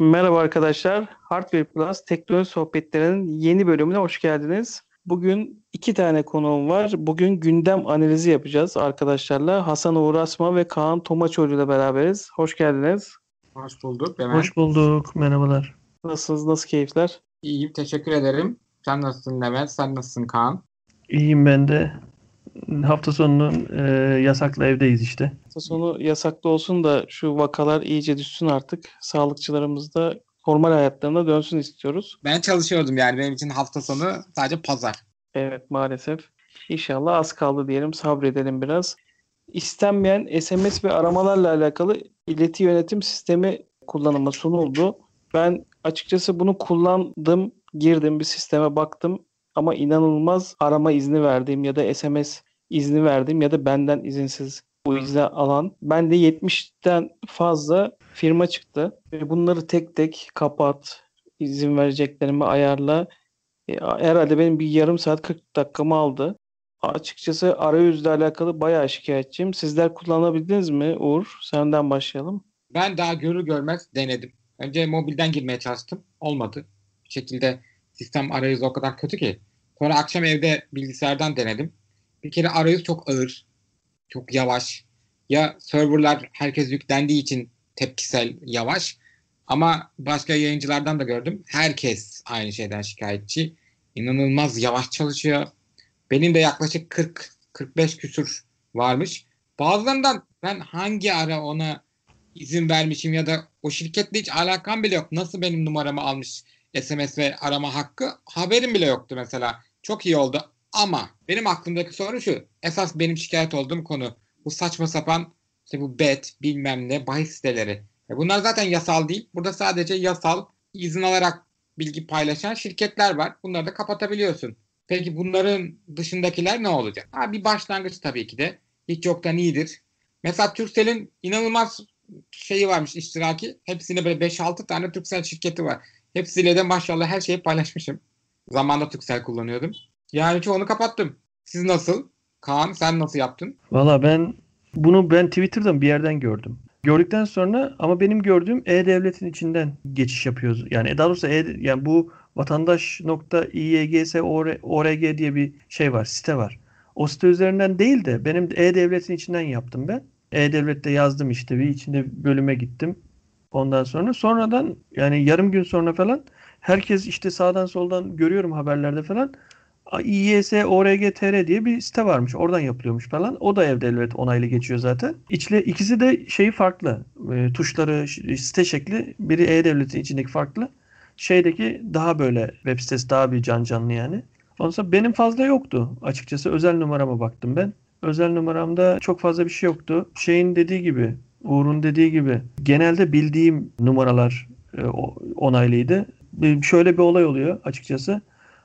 Merhaba arkadaşlar. Hardware Plus teknoloji sohbetlerinin yeni bölümüne hoş geldiniz. Bugün iki tane konuğum var. Bugün gündem analizi yapacağız arkadaşlarla. Hasan Uğur Asma ve Kaan Tomaçoğlu ile beraberiz. Hoş geldiniz. Hoş bulduk. Hemen. Hoş bulduk. Merhabalar. Nasılsınız? Nasıl keyifler? İyiyim. Teşekkür ederim. Sen nasılsın Levent? Sen nasılsın Kaan? İyiyim ben de. Hafta sonunun e, yasaklı evdeyiz işte. Hafta sonu yasaklı olsun da şu vakalar iyice düşsün artık. Sağlıkçılarımız da normal hayatlarına dönsün istiyoruz. Ben çalışıyordum yani. Benim için hafta sonu sadece pazar. Evet maalesef. İnşallah az kaldı diyelim. Sabredelim biraz. İstenmeyen SMS ve aramalarla alakalı ileti yönetim sistemi kullanıma sunuldu. Ben açıkçası bunu kullandım, girdim bir sisteme baktım ama inanılmaz arama izni verdiğim ya da SMS izni verdiğim ya da benden izinsiz bu izni alan. Ben de 70'ten fazla firma çıktı. Ve bunları tek tek kapat, izin vereceklerimi ayarla. E, herhalde benim bir yarım saat 40 dakikamı aldı. Açıkçası arayüzle alakalı bayağı şikayetçiyim. Sizler kullanabildiniz mi Uğur? Senden başlayalım. Ben daha görür görmez denedim. Önce mobilden girmeye çalıştım. Olmadı. Bir şekilde sistem arayüzü o kadar kötü ki. Sonra akşam evde bilgisayardan denedim. Bir kere arayüz çok ağır. Çok yavaş. Ya serverlar herkes yüklendiği için tepkisel yavaş. Ama başka yayıncılardan da gördüm. Herkes aynı şeyden şikayetçi. İnanılmaz yavaş çalışıyor. Benim de yaklaşık 40-45 küsur varmış. Bazılarından ben hangi ara ona izin vermişim ya da o şirketle hiç alakam bile yok. Nasıl benim numaramı almış SMS ve arama hakkı haberim bile yoktu mesela. Çok iyi oldu ama benim aklımdaki soru şu. Esas benim şikayet olduğum konu bu saçma sapan işte bu bet bilmem ne bahis siteleri. E bunlar zaten yasal değil. Burada sadece yasal izin alarak bilgi paylaşan şirketler var. Bunları da kapatabiliyorsun. Peki bunların dışındakiler ne olacak? Ha, bir başlangıç tabii ki de. Hiç yoktan iyidir. Mesela Turkcell'in inanılmaz şeyi varmış iştiraki. Hepsinde böyle 5-6 tane Turkcell şirketi var. Hepsiyle de maşallah her şeyi paylaşmışım. Zamanında Turkcell kullanıyordum. Yani çoğunu kapattım. Siz nasıl? Kaan sen nasıl yaptın? Valla ben bunu ben Twitter'dan bir yerden gördüm. Gördükten sonra ama benim gördüğüm E-Devlet'in içinden geçiş yapıyoruz. Yani daha doğrusu e, yani bu vatandaş.iygс.org diye bir şey var, site var. O site üzerinden değil de benim E-Devlet'in içinden yaptım ben. E-Devlet'te yazdım işte bir içinde bölüme gittim. Ondan sonra sonradan yani yarım gün sonra falan herkes işte sağdan soldan görüyorum haberlerde falan. İYS ORG.tr diye bir site varmış. Oradan yapılıyormuş falan. O da ev devlet onaylı geçiyor zaten. İçle, ikisi de şeyi farklı. E, tuşları, site şekli. Biri E-Devlet'in içindeki farklı. Şeydeki daha böyle web sitesi daha bir can canlı yani. Ondan sonra benim fazla yoktu. Açıkçası özel numarama baktım ben. Özel numaramda çok fazla bir şey yoktu. Şeyin dediği gibi, Uğur'un dediği gibi genelde bildiğim numaralar e, onaylıydı. Şöyle bir olay oluyor açıkçası.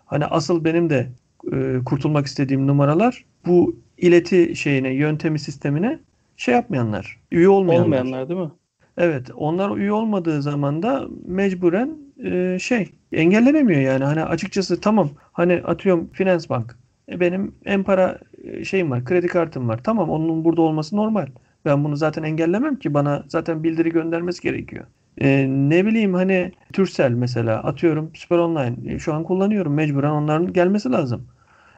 Hani asıl benim de e, kurtulmak istediğim numaralar bu ileti şeyine, yöntemi sistemine şey yapmayanlar, üye olmayanlar. Olmayanlar değil mi? Evet, onlar üye olmadığı zaman da mecburen e, şey engellenemiyor yani. Hani açıkçası tamam hani atıyorum Finans Bank. E, benim en para e, şeyim var, kredi kartım var. Tamam onun burada olması normal. Ben bunu zaten engellemem ki bana zaten bildiri göndermesi gerekiyor. E, ne bileyim hani Türsel mesela atıyorum Süper Online e, şu an kullanıyorum mecburen onların gelmesi lazım.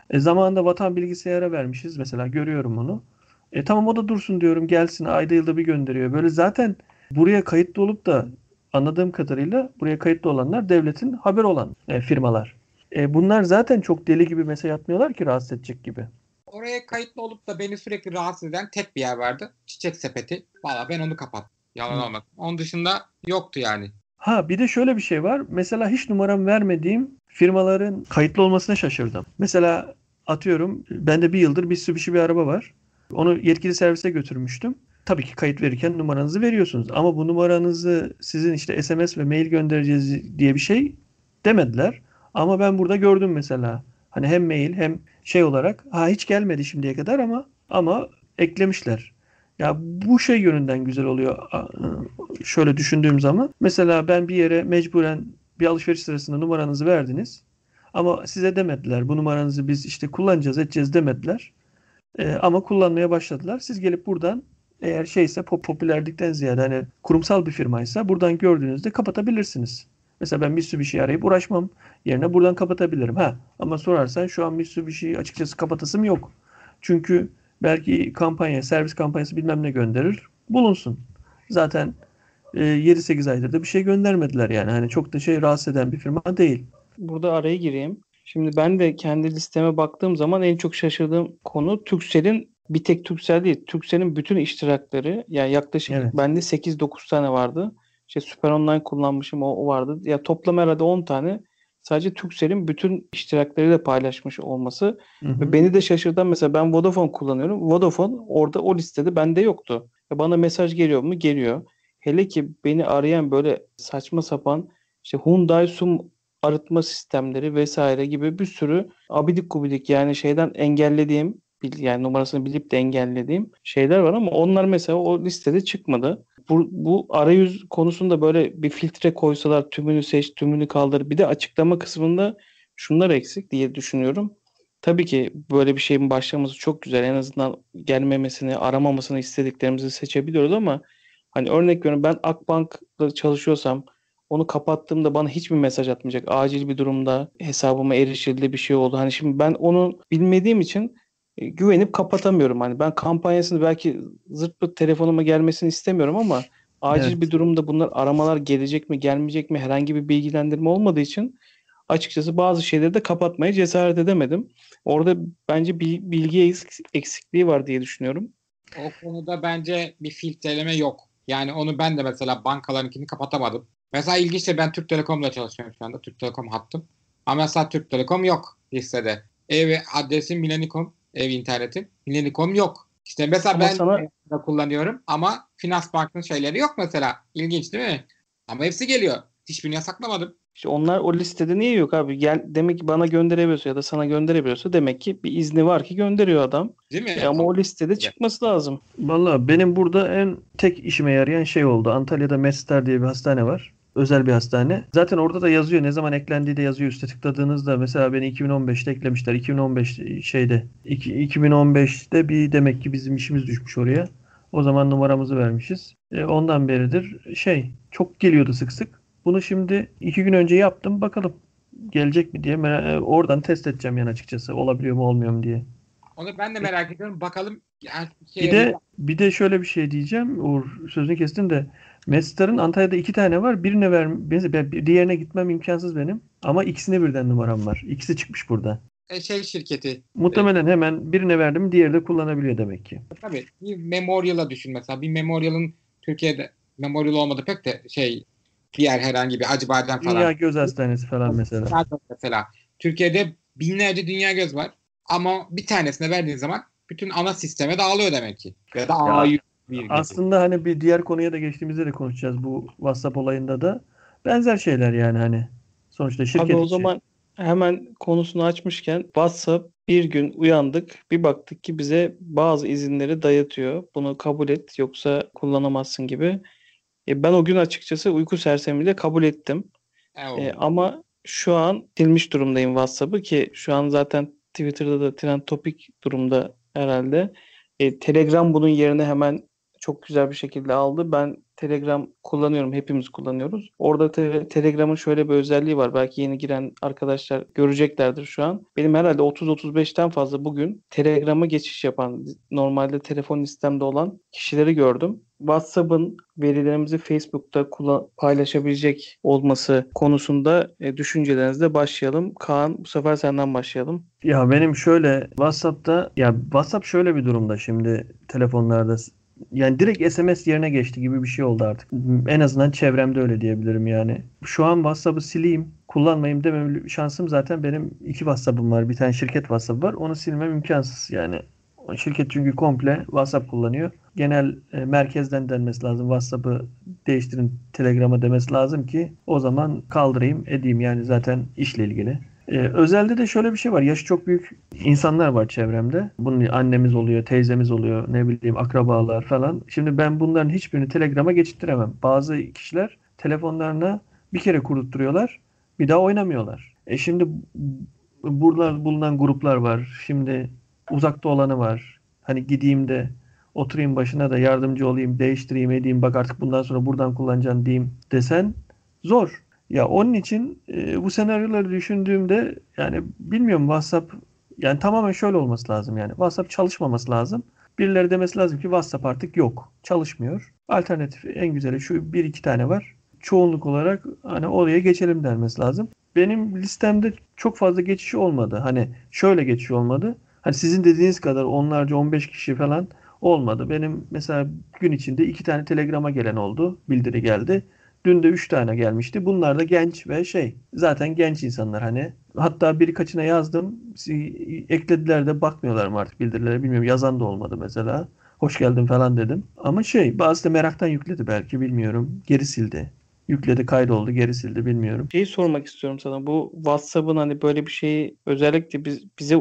E, zamanında vatan bilgisayara vermişiz mesela görüyorum onu. E, tamam o da dursun diyorum gelsin ayda yılda bir gönderiyor. Böyle zaten buraya kayıtlı olup da anladığım kadarıyla buraya kayıtlı olanlar devletin haber olan e, firmalar. E, bunlar zaten çok deli gibi mesaj atmıyorlar ki rahatsız edecek gibi. Oraya kayıtlı olup da beni sürekli rahatsız eden tek bir yer vardı. Çiçek sepeti. Valla ben onu kapattım. Yalan olmaz. Onun dışında yoktu yani. Ha bir de şöyle bir şey var. Mesela hiç numaram vermediğim firmaların kayıtlı olmasına şaşırdım. Mesela atıyorum bende bir yıldır bir Mitsubishi bir araba var. Onu yetkili servise götürmüştüm. Tabii ki kayıt verirken numaranızı veriyorsunuz. Ama bu numaranızı sizin işte SMS ve mail göndereceğiz diye bir şey demediler. Ama ben burada gördüm mesela. Hani hem mail hem şey olarak ha hiç gelmedi şimdiye kadar ama ama eklemişler. Ya bu şey yönünden güzel oluyor. Şöyle düşündüğüm zaman mesela ben bir yere mecburen bir alışveriş sırasında numaranızı verdiniz. Ama size demediler. Bu numaranızı biz işte kullanacağız, edeceğiz demediler. Ee, ama kullanmaya başladılar. Siz gelip buradan eğer şeyse pop popülerlikten ziyade hani kurumsal bir firmaysa buradan gördüğünüzde kapatabilirsiniz. Mesela ben Mitsubishi'yi arayıp uğraşmam yerine buradan kapatabilirim. Ha ama sorarsan şu an Mitsubishi'yi açıkçası kapatasım yok. Çünkü belki kampanya, servis kampanyası bilmem ne gönderir. Bulunsun. Zaten e, 7-8 aydır da bir şey göndermediler yani. Hani çok da şey rahatsız eden bir firma değil. Burada araya gireyim. Şimdi ben de kendi listeme baktığım zaman en çok şaşırdığım konu Turkcell'in bir tek Turkcell değil. Turkcell'in bütün iştirakları yani yaklaşık Evet. bende 8-9 tane vardı. İşte Süper Online kullanmışım o, o vardı. Ya toplam herhalde 10 tane sadece Turkcell'in bütün iştiraklarıyla paylaşmış olması Hı hı. Ve beni de şaşırtan mesela ben Vodafone kullanıyorum. Vodafone orada o listede bende yoktu. Bana mesaj geliyor mu? Geliyor. Hele ki beni arayan böyle saçma sapan işte Hyundai Sum arıtma sistemleri vesaire gibi bir sürü abidik gubidik yani şeyden engellediğim yani numarasını bilip de engellediğim şeyler var ama onlar mesela o listede çıkmadı. Bu, bu arayüz konusunda böyle bir filtre koysalar tümünü seç, tümünü kaldır. Bir de açıklama kısmında şunlar eksik diye düşünüyorum. Tabii ki böyle bir şeyin başlaması çok güzel. En azından gelmemesini, aramamasını istediklerimizi seçebiliyoruz ama hani örnek veriyorum ben Akbank'la çalışıyorsam onu kapattığımda bana hiçbir mesaj atmayacak. Acil bir durumda hesabıma erişildi bir şey oldu. Hani şimdi ben onu bilmediğim için güvenip kapatamıyorum. Hani ben kampanyasını belki zırt pırt telefonuma gelmesini istemiyorum ama acil Evet. bir durumda bunlar aramalar gelecek mi gelmeyecek mi herhangi bir bilgilendirme olmadığı için açıkçası bazı şeyleri de kapatmaya cesaret edemedim. Orada bence bir bilgi eks- eksikliği var diye düşünüyorum. O konuda bence bir filtreleme yok. Yani onu ben de mesela bankalarınkini kapatamadım. Mesela ilginçtir ben Türk Telekom'la çalışıyorum şu anda. Türk Telekom hattım. Ama mesela Türk Telekom yok listede. Ev adresim Millennium, ev internetim. Millennium yok. İşte mesela Ama ben sana- de kullanıyorum ama Finans Bank'ın şeyleri yok mesela. İlginç değil mi? Ama hepsi geliyor. Hiçbirini yasaklamadım. İşte onlar o listede niye yok abi? Gel, demek ki bana gönderebiliyorsa ya da sana gönderebiliyorsa demek ki bir izni var ki gönderiyor adam. Değil mi? E ama o listede çıkması lazım. Vallahi benim burada en tek işime yarayan şey oldu. Antalya'da Mestar diye bir hastane var. Özel bir hastane. Zaten orada da yazıyor. Ne zaman eklendiği de yazıyor. Üste tıkladığınızda mesela beni 2015'te eklemişler. 2015 şeyde. iki- 2015'te bir demek ki bizim işimiz düşmüş oraya. O zaman numaramızı vermişiz. E, ondan beridir şey çok geliyordu sık sık. Bunu şimdi iki gün önce yaptım. Bakalım gelecek mi diye e, oradan test edeceğim yani açıkçası. Olabiliyor mu olmuyor mu diye. Onu ben de merak ediyorum. Bakalım. Yani şey Bir de bir de şöyle bir şey diyeceğim. Uğur sözünü kestim de Mestar'ın Antalya'da iki tane var. Birine ver, ben- diğerine gitmem imkansız benim. Ama ikisine birden numaram var. İkisi çıkmış burada. e, şey şirketi. Muhtemelen hemen birine verdim, diğeri de kullanabiliyor demek ki. Tabii bir Memorial'a düşün mesela. Bir Memorial'ın Türkiye'de Memorial olmadı pek de şey diğer herhangi bir Acıbadem falan. Dünya Göz Hastanesi falan mesela. Mesela. Türkiye'de binlerce dünya göz var. Ama bir tanesine verdiğin zaman bütün ana sisteme dağılıyor demek ki. Ya da A101 gibi. Aslında hani bir diğer konuya da geçtiğimizde de konuşacağız bu WhatsApp olayında da. Benzer şeyler yani hani. Sonuçta şirket Abi o zaman hemen konusunu açmışken WhatsApp bir gün uyandık bir baktık ki bize bazı izinleri dayatıyor. Bunu kabul et yoksa kullanamazsın gibi. E, ben o gün açıkçası uyku sersemiliğiyle kabul ettim. E. E, ama şu an silmiş durumdayım WhatsApp'ı ki şu an zaten Twitter'da da trend topik durumda herhalde. E, Telegram bunun yerine hemen çok güzel bir şekilde aldı. Ben Telegram kullanıyorum. Hepimiz kullanıyoruz. Orada te- Telegram'ın şöyle bir özelliği var. Belki yeni giren arkadaşlar göreceklerdir şu an. Benim herhalde 30-35'ten fazla bugün Telegram'a geçiş yapan, normalde telefon listemde olan kişileri gördüm. WhatsApp'ın verilerimizi Facebook'ta paylaşabilecek olması konusunda e, düşüncelerinizle başlayalım. Kaan bu sefer senden başlayalım. Ya benim şöyle WhatsApp'ta ya WhatsApp şöyle bir durumda şimdi telefonlarda yani direkt SMS yerine geçti gibi bir şey oldu artık. En azından çevremde öyle diyebilirim yani. Şu an WhatsApp'ı sileyim, kullanmayayım demem şansım zaten benim iki WhatsApp'ım var. Bir tane şirket WhatsApp var. Onu silmem imkansız yani. O Şirket çünkü komple WhatsApp kullanıyor. Genel e, merkezden denmesi lazım. WhatsApp'ı değiştirin Telegram'a demesi lazım ki o zaman kaldırayım edeyim yani zaten işle ilgili. Ee, özelde de şöyle bir şey var. Yaşı çok büyük insanlar var çevremde. Bunun annemiz oluyor, teyzemiz oluyor, ne bileyim akrabalar falan. Şimdi ben bunların hiçbirini Telegram'a geçittiremem. Bazı kişiler telefonlarına bir kere kurutturuyorlar, bir daha oynamıyorlar. E şimdi burada bulunan gruplar var. Şimdi uzakta olanı var. Hani gideyim de oturayım başına da yardımcı olayım, değiştireyim, edeyim. Bak artık bundan sonra buradan kullanacaksın diyeyim desen zor. Ya onun için e, bu senaryoları düşündüğümde yani bilmiyorum WhatsApp yani tamamen şöyle olması lazım yani. WhatsApp çalışmaması lazım. Birileri demesi lazım ki WhatsApp artık yok. Çalışmıyor. Alternatif en güzeli şu bir iki tane var. Çoğunluk olarak hani oraya geçelim denmesi lazım. Benim listemde çok fazla geçiş olmadı. Hani şöyle geçiş olmadı. Hani sizin dediğiniz kadar onlarca 15 kişi falan olmadı. Benim mesela gün içinde iki tane telegrama gelen oldu. Bildiri geldi. Dün de 3 tane gelmişti. Bunlar da genç ve şey zaten genç insanlar hani. Hatta birkaçına yazdım. Eklediler de bakmıyorlar mı artık bildirilere bilmiyorum. Yazan da olmadı mesela. Hoş geldin falan dedim. Ama şey bazı da meraktan yükledi belki bilmiyorum. Geri sildi. Yükledi kaydoldu geri sildi bilmiyorum. Şeyi sormak istiyorum sana. Bu WhatsApp'ın hani böyle bir şeyi özellikle biz, bize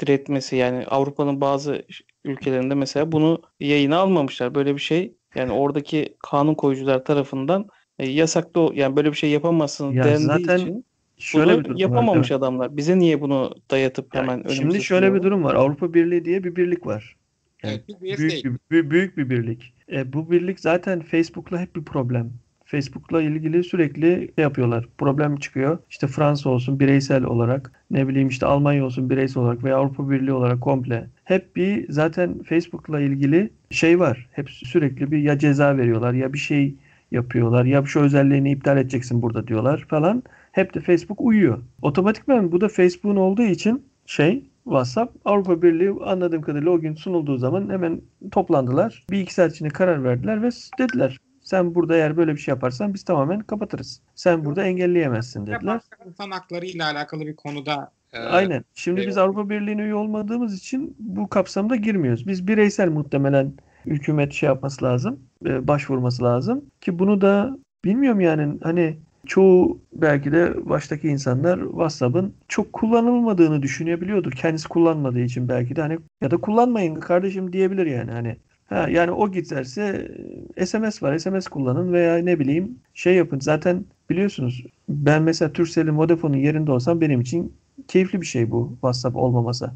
diretmesi yani Avrupa'nın bazı ülkelerinde mesela bunu yayına almamışlar. Böyle bir şey yani oradaki kanun koyucular tarafından e, yasaklı yani böyle bir şey yapamazsınız Ya dendiği zaten için Şöyle bunu bir durum var. yapamamış evet. adamlar. Bize niye bunu dayatıp Yani hemen şimdi şöyle bir durum var. Avrupa Birliği diye bir birlik var. Yani Evet, bir üyesi büyük bir, büyük, büyük bir birlik. E, bu birlik zaten Facebook'la hep bir problem. Facebook'la ilgili sürekli şey yapıyorlar. Problem çıkıyor. İşte Fransa olsun bireysel olarak, ne bileyim işte Almanya olsun bireysel olarak veya Avrupa Birliği olarak komple. Hep bir zaten Facebook'la ilgili şey var. Hep sürekli bir ya ceza veriyorlar ya bir şey yapıyorlar ya şu özelliğini iptal edeceksin burada diyorlar falan. Hep de Facebook uyuyor. Otomatikman bu da Facebook'un olduğu için şey WhatsApp Avrupa Birliği anladığım kadarıyla o gün sunulduğu zaman hemen toplandılar. Bir iki saat içinde karar verdiler ve dediler sen burada eğer böyle bir şey yaparsan biz tamamen kapatırız. Sen burada engelleyemezsin dediler. İnsan hakları ile alakalı bir konuda e, Aynen. Şimdi biz eyvallah. Avrupa Birliği'ne üye olmadığımız için bu kapsamda girmiyoruz. Biz bireysel muhtemelen hükümet şey yapması lazım, e, başvurması lazım ki bunu da bilmiyorum yani hani çoğu belki de baştaki insanlar WhatsApp'ın çok kullanılmadığını düşünebiliyordur. Kendisi kullanmadığı için belki de hani ya da kullanmayın kardeşim diyebilir yani hani Ha, yani o giderse e, SMS var. SMS kullanın veya ne bileyim şey yapın. Zaten biliyorsunuz ben mesela Turkcell'in Vodafone'un yerinde olsam benim için keyifli bir şey bu WhatsApp olmaması.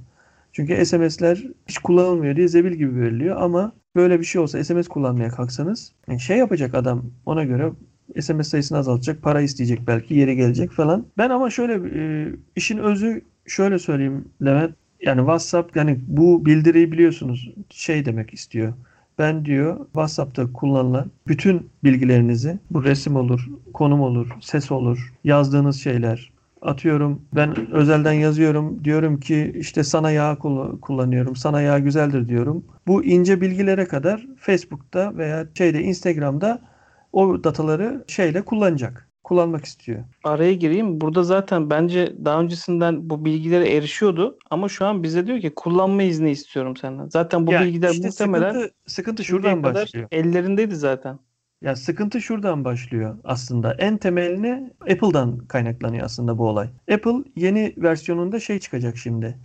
Çünkü SMS'ler hiç kullanılmıyor diye zebil gibi veriliyor ama böyle bir şey olsa SMS kullanmaya kalksanız şey yapacak adam ona göre SMS sayısını azaltacak, para isteyecek belki, yeri gelecek falan. Ben ama şöyle e, işin özü şöyle söyleyeyim Levent. Yani WhatsApp yani bu bildiriyi biliyorsunuz şey demek istiyor. Ben diyor WhatsApp'ta kullanılan bütün bilgilerinizi bu resim olur, konum olur, ses olur, yazdığınız şeyler. Atıyorum ben özelden yazıyorum diyorum ki işte sana yağ kull- kullanıyorum. Sana yağ güzeldir diyorum. Bu ince bilgilere kadar Facebook'ta veya şeyde Instagram'da o dataları şeyle kullanacak. Kullanmak istiyor. Araya gireyim. Burada zaten bence daha öncesinden bu bilgilere erişiyordu ama şu an bize diyor ki kullanma izni istiyorum senden. Zaten bu Ya bilgiler işte muhtemelen sıkıntı, sıkıntı şuradan başlıyor. ellerindeydi zaten. Ya sıkıntı şuradan başlıyor aslında. En temeline Apple'dan kaynaklanıyor aslında bu olay. Apple yeni versiyonunda şey çıkacak şimdi.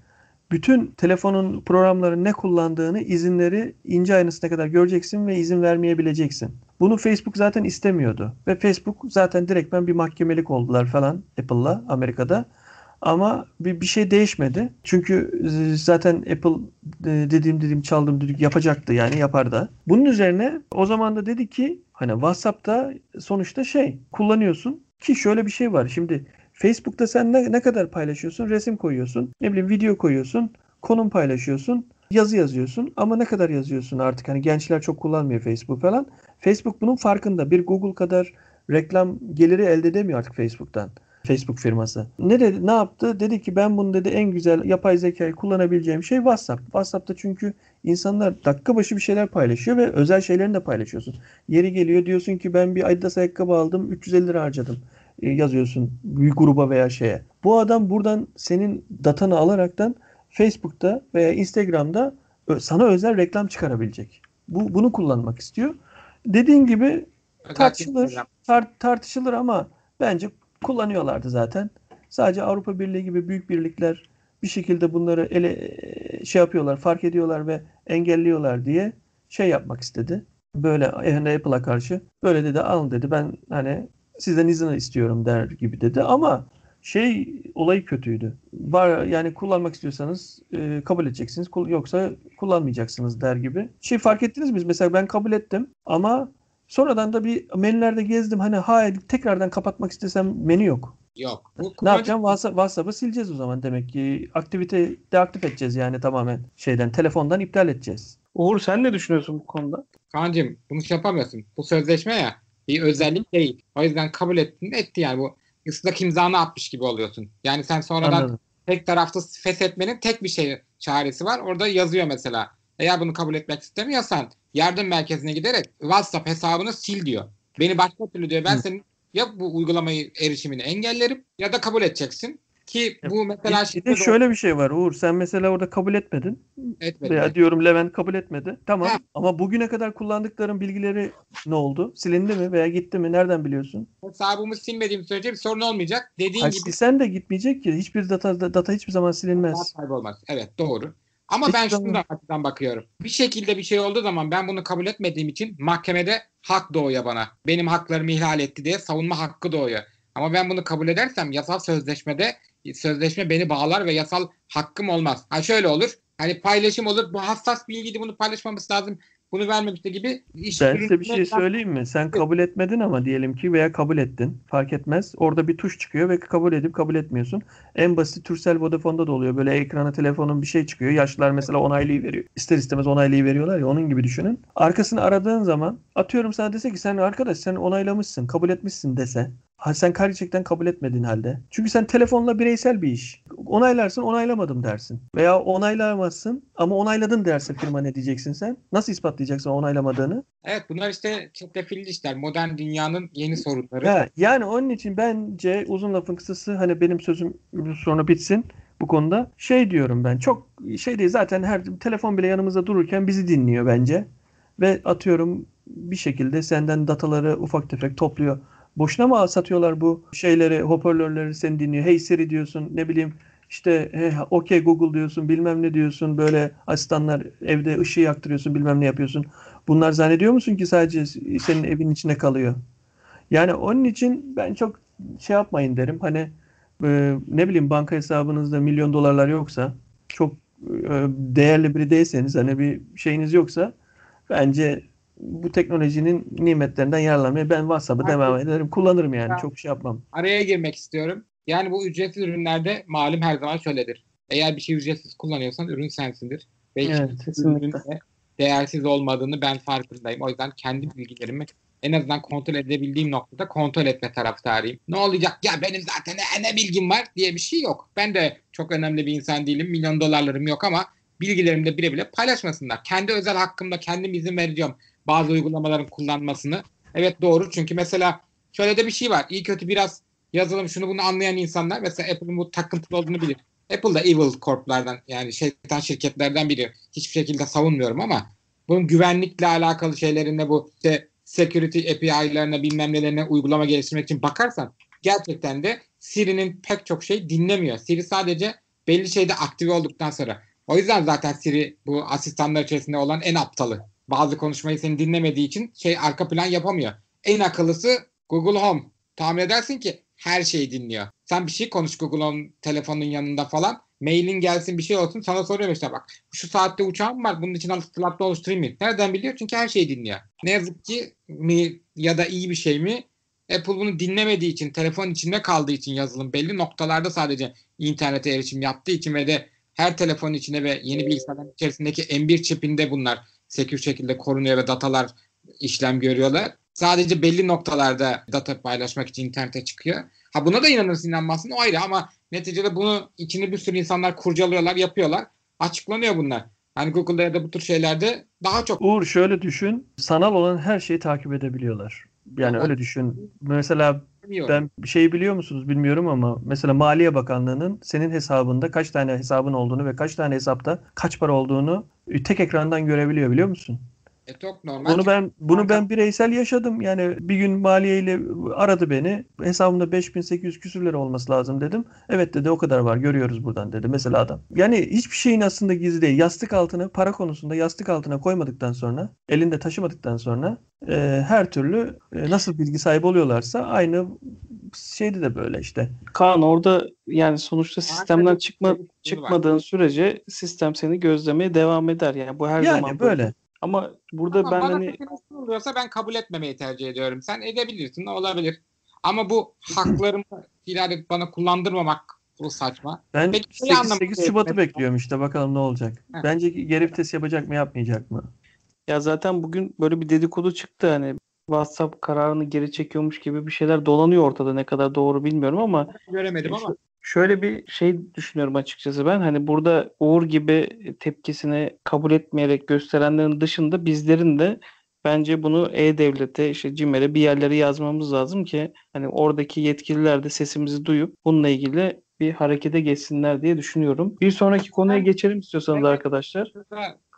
Bütün telefonun programların ne kullandığını, izinleri ince ayrıntısına kadar göreceksin ve izin vermeyebileceksin. Bunu Facebook zaten istemiyordu. Ve Facebook zaten direktmen bir mahkemelik oldular falan Apple'la Amerika'da. Ama bir, bir şey değişmedi. Çünkü e, zaten Apple e, dediğim dediğim çaldım düdük yapacaktı yani yapar da. Bunun üzerine o zaman da dedi ki hani WhatsApp'ta sonuçta şey kullanıyorsun ki şöyle bir şey var. Şimdi Facebook'ta sen ne, ne kadar paylaşıyorsun? Resim koyuyorsun, ne bileyim video koyuyorsun, konum paylaşıyorsun, yazı yazıyorsun ama ne kadar yazıyorsun artık hani gençler çok kullanmıyor Facebook falan. Facebook bunun farkında. Bir Google kadar reklam geliri elde edemiyor artık Facebook'tan. Facebook firması. Ne dedi? Ne yaptı? Dedi ki ben bunu dedi en güzel yapay zekayı kullanabileceğim şey WhatsApp. WhatsApp'ta çünkü insanlar dakika başı bir şeyler paylaşıyor ve özel şeylerini de paylaşıyorsun. Yeri geliyor diyorsun ki ben bir Adidas ayakkabı aldım 350 lira harcadım e, yazıyorsun bir gruba veya şeye. Bu adam buradan senin datanı alaraktan Facebook'ta veya Instagram'da sana özel reklam çıkarabilecek. Bu bunu kullanmak istiyor. Dediğin gibi tartışılır, tar- tartışılır ama bence kullanıyorlardı zaten. Sadece Avrupa Birliği gibi büyük birlikler bir şekilde bunları ele şey yapıyorlar, fark ediyorlar ve engelliyorlar diye şey yapmak istedi. Böyle yani Apple'a karşı böyle dedi alın dedi ben hani sizden izin istiyorum der gibi dedi ama şey olayı kötüydü. Var yani kullanmak istiyorsanız e, kabul edeceksiniz. Kul- yoksa kullanmayacaksınız der gibi. Şey fark ettiniz mi? Mesela ben kabul ettim ama sonradan da bir menülerde gezdim. Hani hayır tekrardan kapatmak istesem menü yok. Yok. Bu Ne yapacağım? WhatsApp, WhatsApp'ı sileceğiz o zaman demek ki. Aktivite deaktif edeceğiz yani tamamen şeyden telefondan iptal edeceğiz. Uğur sen ne düşünüyorsun bu konuda? Kaan'cığım bunu şey yapamıyorsun. Bu sözleşme ya bir özellik değil. O yüzden kabul ettin etti yani bu ıslak imzanı atmış gibi oluyorsun. Yani sen sonradan Anladım. tek taraflı feshetmenin tek bir şey çaresi var. Orada yazıyor mesela. Eğer bunu kabul etmek istemiyorsan yardım merkezine giderek WhatsApp hesabını sil diyor. Beni başka türlü diyor. Ben Hı. senin ya bu uygulamayı erişimini engellerim ya da kabul edeceksin. Ki bu mesela Bir, bir de şöyle bir şey var Uğur. Sen mesela orada kabul etmedin. etmedi. Veya diyorum Levent kabul etmedi. Tamam. Ha. Ama bugüne kadar kullandıkların bilgileri ne oldu? Silindi mi veya gitti mi? Nereden biliyorsun? Hesabımı silmediğim sürece bir sorun olmayacak. Dediğin Hayır, gibi silsen de gitmeyecek ki. Hiçbir data data hiçbir zaman silinmez. Daha kaybolmaz. Evet doğru. Ama Hiç ben şundan açıdan bakıyorum. Bir şekilde bir şey olduğu zaman ben bunu kabul etmediğim için mahkemede hak doğuyor bana. Benim haklarımı ihlal etti diye savunma hakkı doğuyor. Ama ben bunu kabul edersem yasal sözleşmede sözleşme beni bağlar ve yasal hakkım olmaz. Ha şöyle olur. Hani paylaşım olur. Bu hassas bilgiydi bunu paylaşmamız lazım. Bunu vermemişti gibi. iş Ben size bir şey söyleyeyim mi? Sen kabul etmedin ama diyelim ki veya kabul ettin. Fark etmez. Orada bir tuş çıkıyor ve kabul edip kabul etmiyorsun. En basit Turkcell Vodafone'da da oluyor. Böyle ekrana telefonun bir şey çıkıyor. Yaşlılar mesela onaylıyı veriyor. İster istemez onaylıyı veriyorlar ya onun gibi düşünün. Arkasını aradığın zaman atıyorum sana dese ki sen arkadaş sen onaylamışsın, kabul etmişsin dese. Ha, sen gerçekten kabul etmediğin halde. Çünkü sen telefonla bireysel bir iş. Onaylarsın onaylamadım dersin. Veya onaylamazsın ama onayladın derse firma ne diyeceksin sen? Nasıl ispatlayacaksın onaylamadığını? Evet bunlar işte çetrefilli işler. Modern dünyanın yeni sorunları. Ha, yani onun için bence uzun lafın kısası hani benim sözüm sonra bitsin bu konuda. Şey diyorum ben çok şey değil zaten her telefon bile yanımızda dururken bizi dinliyor bence. Ve atıyorum bir şekilde senden dataları ufak tefek topluyor. Boşuna mı satıyorlar bu şeyleri, hoparlörleri seni dinliyor. Hey Siri diyorsun ne bileyim işte hey, okey Google diyorsun bilmem ne diyorsun böyle asistanlar evde ışığı yaktırıyorsun bilmem ne yapıyorsun. Bunlar zannediyor musun ki sadece senin evin içine kalıyor? Yani onun için ben çok şey yapmayın derim. Hani e, ne bileyim banka hesabınızda milyon dolarlar yoksa çok e, değerli biri değilseniz hani bir şeyiniz yoksa bence bu teknolojinin nimetlerinden yararlanmaya ben WhatsApp'ı Haklısın. devam ederim. Kullanırım yani. Ya. Çok şey yapmam. araya girmek istiyorum. Yani bu ücretsiz ürünlerde malum her zaman şöyledir. Eğer bir şey ücretsiz kullanıyorsan ürün sensindir. Ve Evet, ürünün de değersiz olmadığını ben farkındayım. O yüzden kendi bilgilerimi en azından kontrol edebildiğim noktada kontrol etme taraftarıyım. Ne olacak ya benim zaten ne, ne bilgim var diye bir şey yok. Ben de çok önemli bir insan değilim. Milyon dolarlarım yok ama bilgilerimi de bile bile paylaşmasınlar. Kendi özel hakkımda kendim izin vereceğim bazı uygulamaların kullanmasını. Evet doğru çünkü mesela şöyle de bir şey var. İyi kötü biraz yazılım şunu bunu anlayan insanlar mesela Apple'ın bu takıntılı olduğunu bilir. Apple da evil corp'lardan yani şeytan şirketlerden biri. Hiçbir şekilde savunmuyorum ama bunun güvenlikle alakalı şeylerinde bu işte security API'larına bilmem nelerine uygulama geliştirmek için bakarsan gerçekten de Siri'nin pek çok şey dinlemiyor. Siri sadece belli şeyde aktive olduktan sonra. O yüzden zaten Siri bu asistanlar içerisinde olan en aptalı. Bazı konuşmayı seni dinlemediği için şey arka plan yapamıyor. En akıllısı Google Home. Tahmin edersin ki her şeyi dinliyor. Sen bir şey konuş Google Home telefonun yanında falan. Mailin gelsin bir şey olsun sana soruyor işte bak. Şu saatte uçağım var bunun için slotla oluşturayım mı? Nereden biliyor? Çünkü her şeyi dinliyor. Ne yazık ki mi ya da iyi bir şey mi? Apple bunu dinlemediği için, telefon içinde kaldığı için yazılım belli noktalarda sadece internete erişim yaptığı için ve de her telefonun içine ve yeni bilgisayarların içerisindeki M1 çipinde bunlar secure şekilde korunuyor ve datalar işlem görüyorlar. Sadece belli noktalarda data paylaşmak için internete çıkıyor. Ha buna da inanırsın inanmazsın o ayrı ama neticede bunu içini bir sürü insanlar kurcalıyorlar, yapıyorlar. Açıklanıyor bunlar. Hani Google'da ya da bu tür şeylerde daha çok Uğur şöyle düşün. Sanal olan her şeyi takip edebiliyorlar. Yani Ya, öyle düşün. Mesela bilmiyorum. Ben bir şey biliyor musunuz bilmiyorum ama mesela Maliye Bakanlığı'nın senin hesabında kaç tane hesabın olduğunu ve kaç tane hesapta kaç para olduğunu tek ekrandan görebiliyor biliyor musun? E, çok normal. Bunu ben bunu ben bireysel yaşadım. Yani bir gün Maliye ile aradı beni. Hesabımda 5800 küsür lira olması lazım dedim. Evet dedi o kadar var görüyoruz buradan dedi mesela adam. Yani hiçbir şeyin aslında gizli değil. Yastık altına para konusunda yastık altına koymadıktan sonra elinde taşımadıktan sonra e, her türlü e, nasıl bilgi sahibi oluyorlarsa aynı şeyde de böyle işte. Kaan orada yani sonuçta sistemden çıkma çıkmadığın sürece sistem seni gözlemeye devam eder. Yani bu her Yani zaman böyle. Ama burada Ama ben bana hani oluyorsa ben kabul etmemeyi tercih ediyorum. Sen edebilirsin olabilir. Ama bu haklarımı edip bana kullandırmamak bu saçma. Ben Peki, neyi 8, anlamak 8 Şubat'ı bekliyorum işte bakalım ne olacak. Heh. Bence geri vites yapacak mı yapmayacak mı? ya zaten bugün böyle bir dedikodu çıktı hani WhatsApp kararını geri çekiyormuş gibi bir şeyler dolanıyor ortada ne kadar doğru bilmiyorum ama Göremedim ama Şöyle bir şey düşünüyorum açıkçası ben. Hani burada Uğur gibi tepkisini kabul etmeyerek gösterenlerin dışında bizlerin de bence bunu E-Devlet'e, işte CİMER'e bir yerlere yazmamız lazım ki hani oradaki yetkililer de sesimizi duyup bununla ilgili bir harekete geçsinler diye düşünüyorum. Bir sonraki konuya geçelim istiyorsanız Evet. arkadaşlar.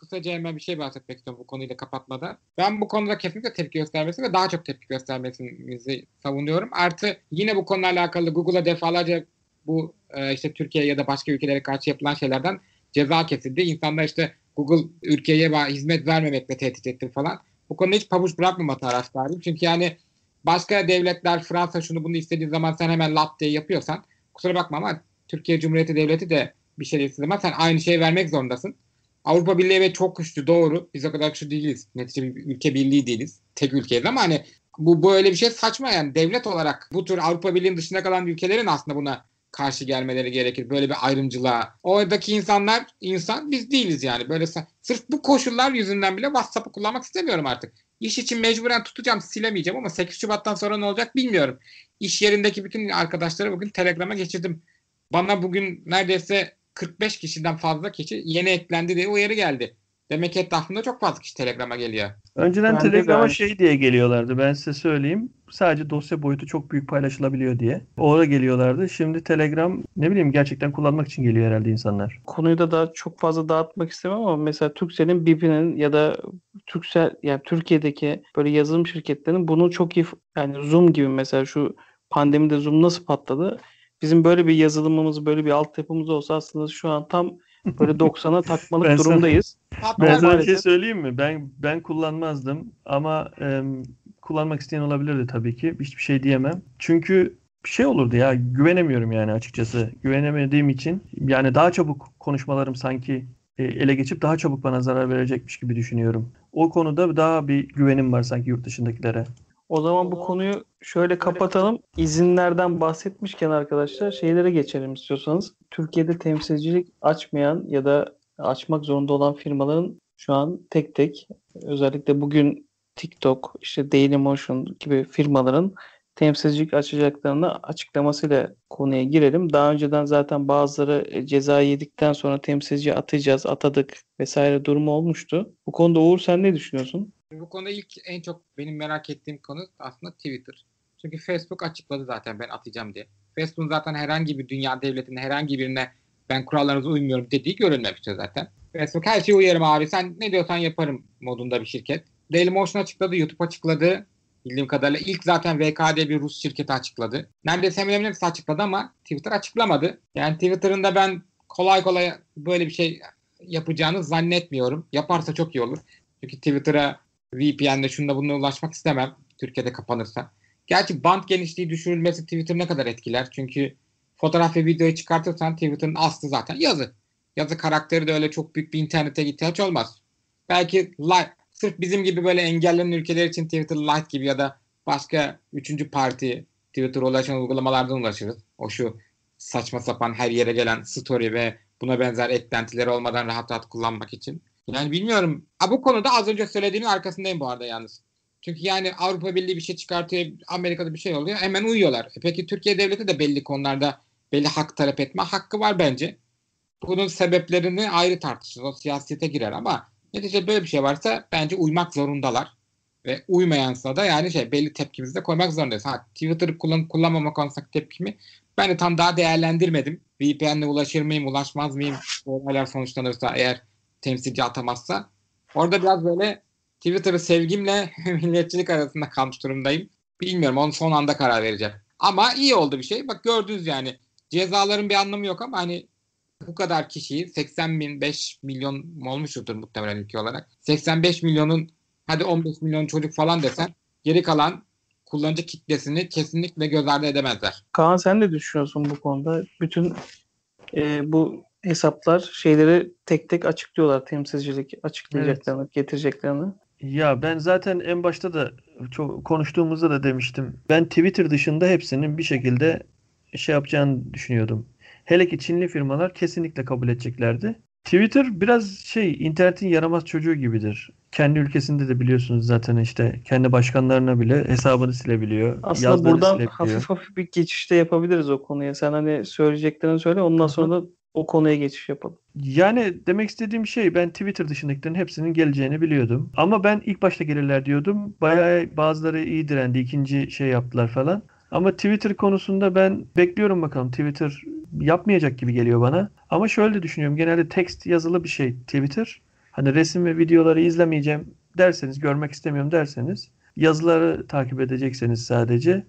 Kısa, kısaca hemen bir şey bahsetmek istiyorum bu konuyla kapatmadan. Ben bu konuda kesinlikle tepki göstermesi ve daha çok tepki göstermesini savunuyorum. Artı yine bu konuyla alakalı Google'a defalarca bu e, işte Türkiye ya da başka ülkelere karşı yapılan şeylerden ceza kesildi. İnsanlar işte Google ülkeye hizmet vermemekle tehdit etti falan. Bu konuda hiç pabuç bırakmama taraftarıyım. Çünkü yani başka devletler Fransa şunu bunu istediği zaman sen hemen lap diye yapıyorsan kusura bakma ama Türkiye Cumhuriyeti Devleti de bir şey istediği zaman sen aynı şeyi vermek zorundasın. Avrupa Birliği evet çok güçlü doğru. Biz o kadar güçlü değiliz. Netice bir ülke birliği değiliz. Tek ülkeyiz ama hani bu böyle bir şey saçma yani devlet olarak bu tür Avrupa Birliği'nin dışında kalan ülkelerin aslında buna karşı gelmeleri gerekir. Böyle bir ayrımcılığa. Oradaki insanlar insan biz değiliz yani. Böyle sırf bu koşullar yüzünden bile WhatsApp'ı kullanmak istemiyorum artık. İş için mecburen tutacağım silemeyeceğim ama 8 Şubat'tan sonra ne olacak bilmiyorum. İş yerindeki bütün arkadaşları bugün Telegram'a geçirdim. Bana bugün neredeyse 45 kişiden fazla kişi yeni eklendi diye uyarı geldi. Demek ki etrafımda çok fazla kişi Telegram'a geliyor. Önceden de Telegram'a aynı. şey diye geliyorlardı. Ben size söyleyeyim. Sadece dosya boyutu çok büyük paylaşılabiliyor diye. Orada geliyorlardı. Şimdi Telegram ne bileyim gerçekten kullanmak için geliyor herhalde insanlar. Konuyu da daha çok fazla dağıtmak istemem ama mesela Turkcell'in BIP'inin ya da Turkcell yani Türkiye'deki böyle yazılım şirketlerinin bunu çok iyi yani Zoom gibi mesela şu pandemide Zoom nasıl patladı? Bizim böyle bir yazılımımız, böyle bir altyapımız olsa aslında şu an tam böyle 90'a takmalık Ben sana- durumdayız. Hatta Ben sana bir şey söyleyeyim mi? Ben ben kullanmazdım ama em, kullanmak isteyen olabilirdi tabii ki. Hiçbir şey diyemem. Çünkü bir şey olurdu ya. Güvenemiyorum yani açıkçası. Güvenemediğim için yani daha çabuk konuşmalarım sanki e, ele geçip daha çabuk bana zarar verecekmiş gibi düşünüyorum. O konuda daha bir güvenim var sanki yurt dışındakilere. O zaman bu konuyu şöyle kapatalım. İzinlerden bahsetmişken arkadaşlar şeylere geçelim istiyorsanız. Türkiye'de temsilcilik açmayan ya da açmak zorunda olan firmaların şu an tek tek özellikle bugün TikTok, işte Dailymotion gibi firmaların temsilcilik açacaklarını açıklamasıyla konuya girelim. Daha önceden zaten bazıları e, ceza yedikten sonra temsilci atacağız, atadık vesaire durumu olmuştu. Bu konuda Uğur sen ne düşünüyorsun? Bu konuda ilk en çok benim merak ettiğim konu aslında Twitter. Çünkü Facebook açıkladı zaten ben atacağım diye. Facebook zaten herhangi bir dünya devletinin herhangi birine ben kurallarınıza uymuyorum dediği görülmemişti zaten. Facebook her şeye uyarım abi sen ne diyorsan yaparım modunda bir şirket. Dailymotion açıkladı, YouTube açıkladı. Bildiğim kadarıyla ilk zaten VKD bir Rus şirketi açıkladı. Neredeyse hemen hepsi açıkladı ama Twitter açıklamadı. Yani Twitter'ın da ben kolay kolay böyle bir şey yapacağını zannetmiyorum. Yaparsa çok iyi olur. Çünkü Twitter'a VPN'le şunda bununla ulaşmak istemem. Türkiye'de kapanırsa. Gerçi band genişliği düşürülmesi Twitter ne kadar etkiler? Çünkü fotoğraf ve videoyu çıkartırsan Twitter'ın aslı zaten yazı. Yazı karakteri de öyle çok büyük bir internete ihtiyaç olmaz. Belki light, sırf bizim gibi böyle engellenen ülkeler için Twitter Lite gibi ya da başka üçüncü parti Twitter'a ulaşan uygulamalardan ulaşırız. O şu saçma sapan her yere gelen story ve buna benzer eklentileri olmadan rahat rahat kullanmak için. Yani bilmiyorum. Ha, bu konuda az önce söylediğimin arkasındayım bu arada yalnız. Çünkü yani Avrupa Birliği bir şey çıkartıyor, Amerika'da bir şey oluyor. Hemen uyuyorlar. E peki Türkiye Devleti de belli konularda belli hak talep etme hakkı var bence. Bunun sebeplerini ayrı tartışırız. O siyasete girer ama netice böyle bir şey varsa bence uymak zorundalar. Ve uymayansa da yani şey belli tepkimizi de koymak zorundayız. Ha, Twitter'ı kullan, kullanmama konusundaki tepkimi ben de tam daha değerlendirmedim. VPN'le ulaşır mıyım, ulaşmaz mıyım? Olaylar sonuçlanırsa eğer temsilci atamazsa. Orada biraz böyle Twitter'ı sevgimle milliyetçilik arasında kalmış durumdayım. Bilmiyorum onu son anda karar vereceğim. Ama iyi oldu bir şey. Bak gördünüz yani cezaların bir anlamı yok ama hani bu kadar kişiyi 80 bin 5 milyon olmuştur muhtemelen ülke olarak. 85 milyonun hadi 15 milyon çocuk falan desen geri kalan kullanıcı kitlesini kesinlikle göz ardı edemezler. Kaan sen ne düşünüyorsun bu konuda? Bütün e, bu hesaplar şeyleri tek tek açıklıyorlar temsilcilik açıklayacaklarını, getireceklerini. Ya ben zaten en başta da çok konuştuğumuzda da demiştim. Ben Twitter dışında hepsinin bir şekilde şey yapacağını düşünüyordum. Hele ki Çinli firmalar kesinlikle kabul edeceklerdi. Twitter biraz şey internetin yaramaz çocuğu gibidir. Kendi ülkesinde de biliyorsunuz zaten işte kendi başkanlarına bile hesabını silebiliyor. Aslında buradan silebiliyor. hafif hafif bir geçişte yapabiliriz o konuya. Sen hani söyleyeceklerini söyle ondan sonra da o konuya geçiş yapalım. Yani demek istediğim şey ben Twitter dışındakilerin hepsinin geleceğini biliyordum. Ama ben ilk başta gelirler diyordum. Bayağı bazıları iyi direndi. ikinci şey yaptılar falan. Ama Twitter konusunda ben bekliyorum bakalım. Twitter yapmayacak gibi geliyor bana. Ama şöyle de düşünüyorum. Genelde text yazılı bir şey Twitter. Hani resim ve videoları izlemeyeceğim derseniz, görmek istemiyorum derseniz yazıları takip edecekseniz sadece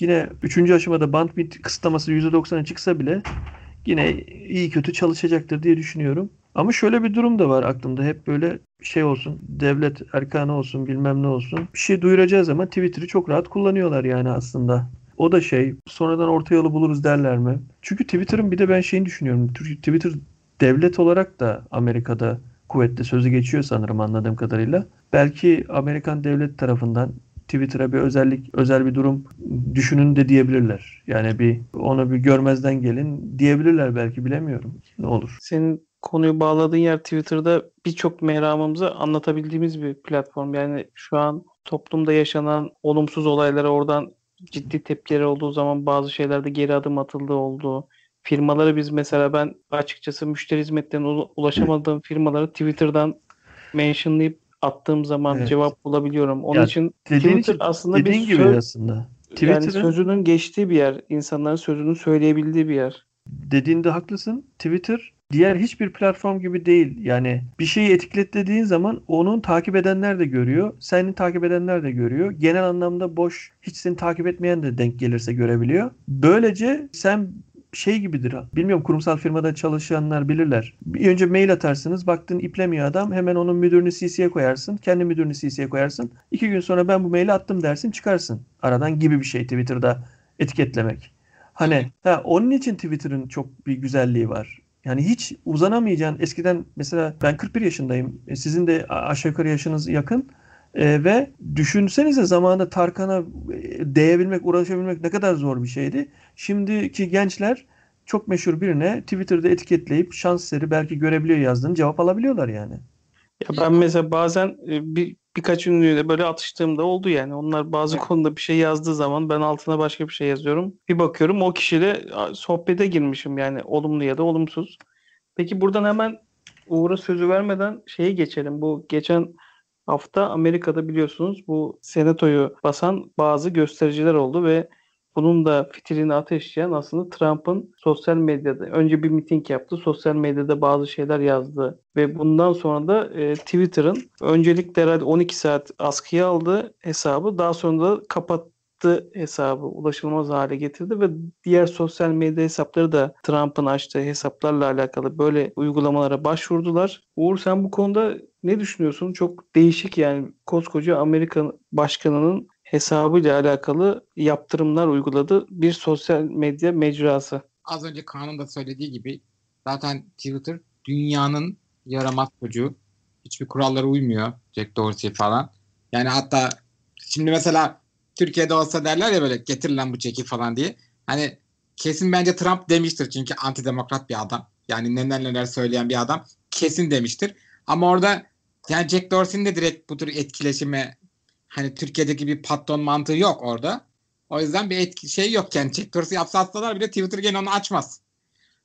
yine üçüncü aşamada bandwidth kısıtlaması %90'a çıksa bile yine iyi kötü çalışacaktır diye düşünüyorum. Ama şöyle bir durum da var aklımda. Hep böyle şey olsun, devlet erkanı olsun, bilmem ne olsun. Bir şey duyuracağı zaman Twitter'ı çok rahat kullanıyorlar yani aslında. O da şey, sonradan orta yolu buluruz derler mi? Çünkü Twitter'ın bir de ben şeyini düşünüyorum. Twitter devlet olarak da Amerika'da kuvvetli sözü geçiyor sanırım anladığım kadarıyla. Belki Amerikan devlet tarafından Twitter'a bir özellik, özel bir durum düşünün de diyebilirler. Yani bir onu bir görmezden gelin diyebilirler belki bilemiyorum. Ne olur. Senin konuyu bağladığın yer Twitter'da birçok meramımızı anlatabildiğimiz bir platform. Yani şu an toplumda yaşanan olumsuz olaylara oradan ciddi tepkiler olduğu zaman bazı şeylerde geri adım atıldığı olduğu. Firmaları biz mesela ben açıkçası müşteri hizmetlerine ula- ulaşamadığım firmaları Twitter'dan mentionlayıp attığım zaman Evet. cevap bulabiliyorum. Onun Ya için Twitter için, aslında bir gibi söz- aslında. yani sözünün geçtiği bir yer. insanların sözünü söyleyebildiği bir yer. dediğinde haklısın. Twitter diğer hiçbir platform gibi değil. Yani bir şeyi etiketlediğin zaman onun takip edenler de görüyor. Senin takip edenler de görüyor. Genel anlamda boş, hiç seni takip etmeyen de denk gelirse görebiliyor. Böylece sen şey gibidir. Bilmiyorum kurumsal firmada çalışanlar bilirler. Bir önce mail atarsınız. Baktın iplemiyor adam. Hemen onun müdürünü CC'ye koyarsın. Kendi müdürünü CC'ye koyarsın. İki gün sonra ben bu maili attım dersin çıkarsın. Aradan gibi bir şey Twitter'da etiketlemek. Hani ha, onun için Twitter'ın çok bir güzelliği var. Yani hiç uzanamayacağın eskiden mesela ben 41 yaşındayım. E, Sizin de aşağı yukarı yaşınız yakın. E, ve düşünsenize zamanında Tarkan'a e, değebilmek, uğraşabilmek ne kadar zor bir şeydi. Şimdiki gençler çok meşhur birine Twitter'da etiketleyip şans eseri belki görebiliyor yazdığını cevap alabiliyorlar yani. Ya ben mesela bazen e, bir birkaç ünlüyle böyle atıştığımda oldu yani. Onlar bazı konuda bir şey yazdığı zaman ben altına başka bir şey yazıyorum. Bir bakıyorum o kişiyle sohbete girmişim yani olumlu ya da olumsuz. Peki buradan hemen Uğur'a sözü vermeden şeye geçelim. Bu geçen hafta Amerika'da biliyorsunuz bu senatoyu basan bazı göstericiler oldu ve bunun da fitilini ateşleyen aslında Trump'ın sosyal medyada önce bir miting yaptı. Sosyal medyada bazı şeyler yazdı ve bundan sonra da e, Twitter'ın öncelikle herhalde 12 saat askıya aldı hesabı. Daha sonra da kapattı hesabı ulaşılmaz hale getirdi ve diğer sosyal medya hesapları da Trump'ın açtığı hesaplarla alakalı böyle uygulamalara başvurdular. Uğur sen bu konuda ne düşünüyorsun? Çok değişik yani koskoca Amerika başkanının hesabıyla alakalı yaptırımlar uyguladı bir sosyal medya mecrası. Az önce Kaan'ın da söylediği gibi zaten Twitter dünyanın yaramaz çocuğu. Hiçbir kurallara uymuyor. Jack Dorsey falan. Yani hatta şimdi mesela Türkiye'de olsa derler ya böyle getir lan bu çeki falan diye. Hani kesin bence Trump demiştir çünkü antidemokrat bir adam. Yani neler neler söyleyen bir adam. Kesin demiştir. Ama orada yani Jack Dorsey'nin de direkt bu tür etkileşime hani Türkiye'deki bir patron mantığı yok orada. O yüzden bir etki şey yok yani Jack Dorsey yapsa bile Twitter gene onu açmaz.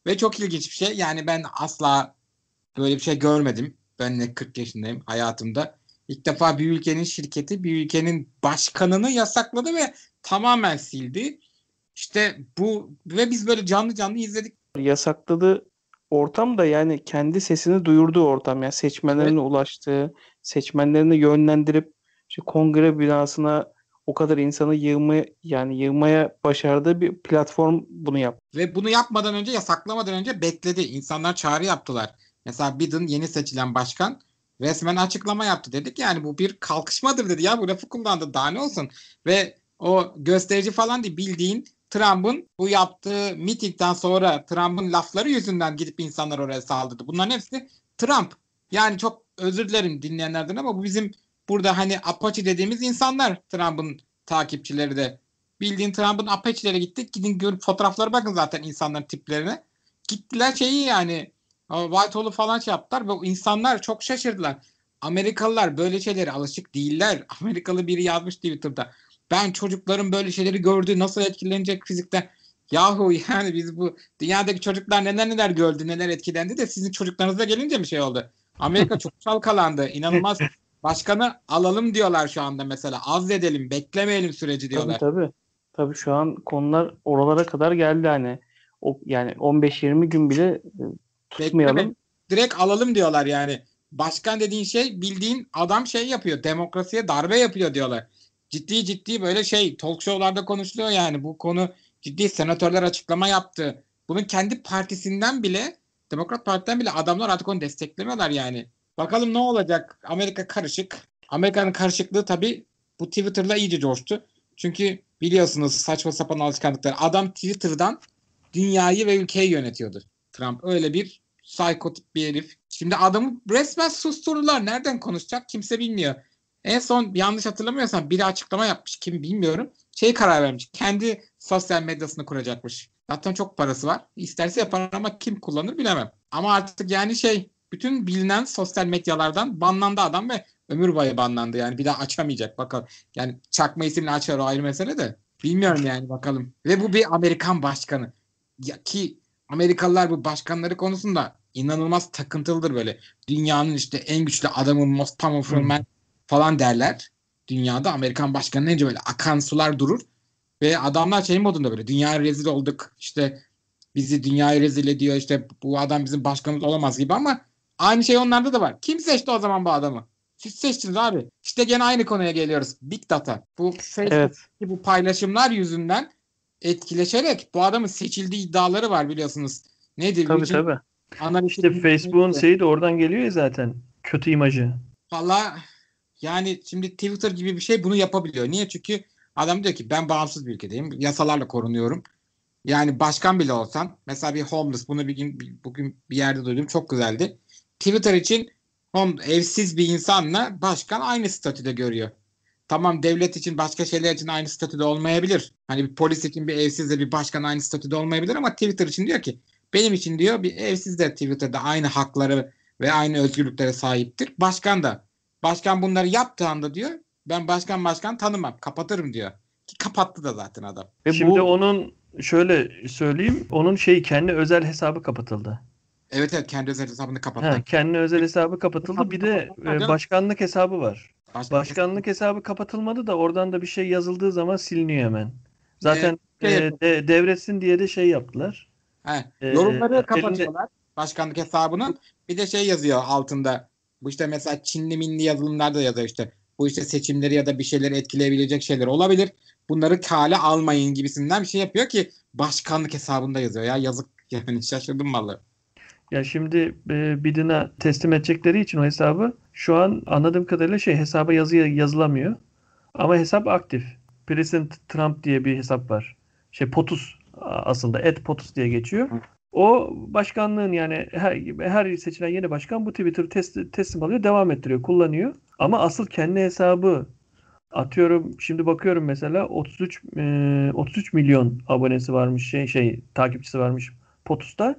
Ve çok ilginç bir şey. Yani ben asla böyle bir şey görmedim. Ben de 40 yaşındayım hayatımda. İlk defa bir ülkenin şirketi bir ülkenin başkanını yasakladı ve tamamen sildi. İşte bu ve biz böyle canlı canlı izledik. Yasakladığı ortam da yani kendi sesini duyurduğu ortam. Yani seçmenlerine ulaştığı, seçmenlerini yönlendirip işte kongre binasına o kadar insanı yığma yani yığmaya başardığı bir platform bunu yaptı. Ve bunu yapmadan önce yasaklamadan önce bekledi. İnsanlar çağrı yaptılar. Mesela Biden yeni seçilen başkan resmen açıklama yaptı. Dedik yani bu bir kalkışmadır dedi ya bu lafı kullandı daha ne olsun. Ve O gösterici falan değil bildiğin Trump'ın bu yaptığı mitingden sonra Trump'ın lafları yüzünden gidip insanlar oraya saldırdı. Bunların hepsi Trump. Yani çok özür dilerim dinleyenlerden ama bu bizim burada hani Apache dediğimiz insanlar Trump'ın takipçileri de. Bildiğin Trump'ın Apache'lere gittik. Gidin görüp fotoğraflara bakın zaten insanların tiplerine. Gittiler şeyi yani Whitehall'u falan şey yaptılar ve insanlar çok şaşırdılar. Amerikalılar böyle şeylere alışık değiller. Amerikalı biri yazmış Twitter'da. Ben çocukların böyle şeyleri gördü nasıl etkilenecek fizikte. Yahu yani biz bu dünyadaki çocuklar neler neler gördü neler etkilendi de sizin çocuklarınıza gelince bir şey oldu. Amerika çok çalkalandı. İnanılmaz. Başkanı alalım diyorlar şu anda mesela. Az edelim, beklemeyelim süreci diyorlar. Tabii tabii. Tabii şu an konular oralara kadar geldi hani. O, yani 15-20 gün bile e, tutmayalım. Bekleme, direkt alalım diyorlar yani. Başkan dediğin şey bildiğin adam şey yapıyor. Demokrasiye darbe yapıyor diyorlar. Ciddi ciddi böyle şey talk show'larda konuşuluyor yani. Bu konu ciddi senatörler açıklama yaptı. Bunun kendi partisinden bile Demokrat Parti'den bile adamlar artık onu desteklemiyorlar yani. Bakalım ne olacak? Amerika karışık. Amerika'nın karışıklığı tabii bu Twitter'la iyice coştu. Çünkü biliyorsunuz saçma sapan alışkanlıklar. Adam Twitter'dan dünyayı ve ülkeyi yönetiyordu. Trump öyle bir psikotik bir herif. Şimdi adamı resmen susturdular. Nereden konuşacak kimse bilmiyor. En son yanlış hatırlamıyorsam biri açıklama yapmış. Kim bilmiyorum. Şey karar vermiş. Kendi sosyal medyasını kuracakmış. Zaten çok parası var. İsterse yapar ama kim kullanır bilemem. Ama artık yani şey bütün bilinen sosyal medyalardan banlandı adam ve ömür boyu banlandı. Yani bir daha açamayacak bakalım. Yani çakma isimle açar o ayrı mesele de. Bilmiyorum yani bakalım. Ve bu bir Amerikan başkanı. Ya ki Amerikalılar bu başkanları konusunda inanılmaz takıntılıdır böyle. Dünyanın işte en güçlü adamı most powerful man falan derler. Dünyada Amerikan başkanı önce böyle akan sular durur. Ve adamlar şey modunda böyle dünyaya rezil olduk işte bizi dünyaya rezil ediyor işte bu adam bizim başkanımız olamaz gibi ama aynı şey onlarda da var. Kim seçti o zaman bu adamı? Siz seçtiniz abi. İşte gene aynı konuya geliyoruz. Big data. Bu Facebook'taki Evet. bu paylaşımlar yüzünden etkileşerek bu adamın seçildiği iddiaları var biliyorsunuz. Nedir? Tabii Vücut tabii. analitik İşte Facebook'un şeyi de oradan geliyor ya zaten. Kötü imajı. Valla yani şimdi Twitter gibi bir şey bunu yapabiliyor. Niye? Çünkü adam diyor ki ben bağımsız bir ülkedeyim. Yasalarla korunuyorum. Yani başkan bile olsan mesela bir homeless bunu bir gün bugün bir yerde duydum çok güzeldi. Twitter için home, evsiz bir insanla başkan aynı statüde görüyor. Tamam devlet için başka şeyler için aynı statüde olmayabilir. Hani bir polis için bir evsizle bir başkan aynı statüde olmayabilir ama Twitter için diyor ki benim için diyor bir evsiz de Twitter'da aynı hakları ve aynı özgürlüklere sahiptir. Başkan da. Başkan bunları yaptığı anda diyor ben başkan başkan tanımam kapatırım diyor. Ki kapattı da zaten adam. Ve Şimdi bu onun şöyle söyleyeyim. Onun şey kendi özel hesabı kapatıldı. Evet evet kendi özel hesabını kapattı. Ha, kendi özel hesabı kapatıldı. Bir de e, başkanlık hesabı var. Başkan- Başkanlık hesabı kapatılmadı da oradan da bir şey yazıldığı zaman siliniyor hemen. Zaten şey e, de- devretsin diye de şey yaptılar. He, Ee, yorumları elinde- kapatıyorlar başkanlık hesabının. Bir de şey yazıyor altında. Bu işte mesela Çinli minli yazılımlarda yazıyor işte. Bu işte seçimleri ya da bir şeyleri etkileyebilecek şeyler olabilir. Bunları kale almayın gibisinden bir şey yapıyor ki başkanlık hesabında yazıyor ya yazık yani şaşırdım vallahi. Ya şimdi e, Biden'a teslim edecekleri için o hesabı şu an anladığım kadarıyla şey hesaba yazı yazılamıyor. Ama hesap aktif. President Trump diye bir hesap var. Şey POTUS aslında et POTUS diye geçiyor. Hı. O başkanlığın yani her, her seçilen yeni başkan bu Twitter'ı tes- teslim alıyor, devam ettiriyor, kullanıyor. Ama asıl kendi hesabı atıyorum şimdi bakıyorum mesela 33 e, 33 milyon abonesi varmış şey şey takipçisi varmış POTUS'ta.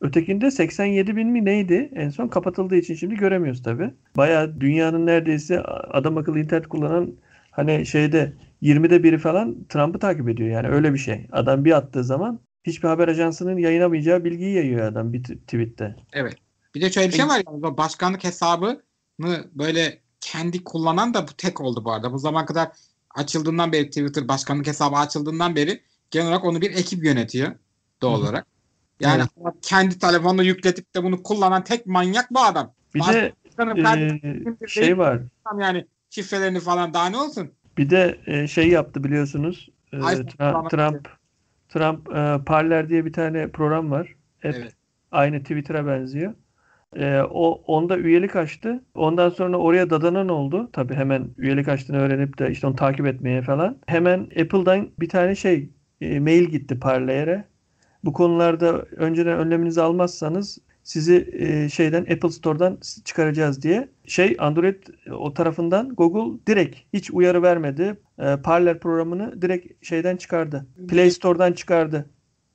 Ötekinde 87 bin mi neydi? En son kapatıldığı için şimdi göremiyoruz tabii. Bayağı dünyanın neredeyse adam akıllı internet kullanan hani şeyde 20'de biri falan Trump'ı takip ediyor. Yani öyle bir şey. Adam bir attığı zaman hiçbir haber ajansının yayınlamayacağı bilgiyi yayıyor adam bir tweette. Bir de şöyle bir şey var ya başkanlık hesabını böyle kendi kullanan da bu tek oldu bu arada. Bu zaman kadar açıldığından beri Twitter başkanlık hesabı açıldığından beri genel olarak onu bir ekip yönetiyor doğal Hı hı. olarak. Yani Evet. kendi telefonla yükletip de bunu kullanan tek manyak bu adam. Bir Bazı de e, şey değil, var. yani şifrelerini falan daha ne olsun? Bir de e, şey yaptı biliyorsunuz. E, Tra- Trump Trump e, Parler diye bir tane program var. Hep Evet. aynı Twitter'a benziyor. Ee, o onda üyelik açtı. Ondan sonra oraya dadanan oldu. Tabii hemen üyelik açtığını öğrenip de işte onu takip etmeye falan. Hemen Apple'dan bir tane şey e, mail gitti Parlayer'e. Bu konularda önceden önleminizi almazsanız sizi e, şeyden Apple Store'dan çıkaracağız diye. Şey Android e, o tarafından Google direkt hiç uyarı vermedi. E, Parler programını direkt şeyden çıkardı. Play Store'dan çıkardı.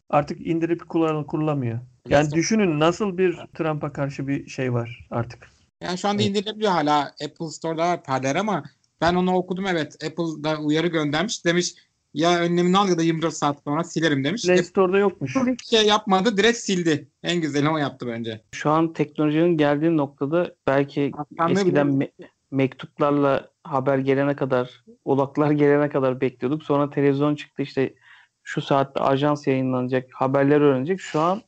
Artık indirip kullan kullanamıyor. Yani düşünün nasıl bir Trump'a karşı bir şey var artık. Yani şu anda indirilebiliyor hala Apple Store'da var Parler ama ben onu okudum evet. Apple'da uyarı göndermiş. Demiş ya önlemini al ya da 24 saat sonra silerim demiş. Play Store'da yokmuş. hiç şey yapmadı direkt sildi. En güzeli o yaptı bence. Şu an teknolojinin geldiği noktada belki Başkanlığı eskiden me- mektuplarla haber gelene kadar, ulaklar gelene kadar bekliyorduk. Sonra televizyon çıktı işte şu saatte ajans yayınlanacak, haberler öğrenecek. Şu an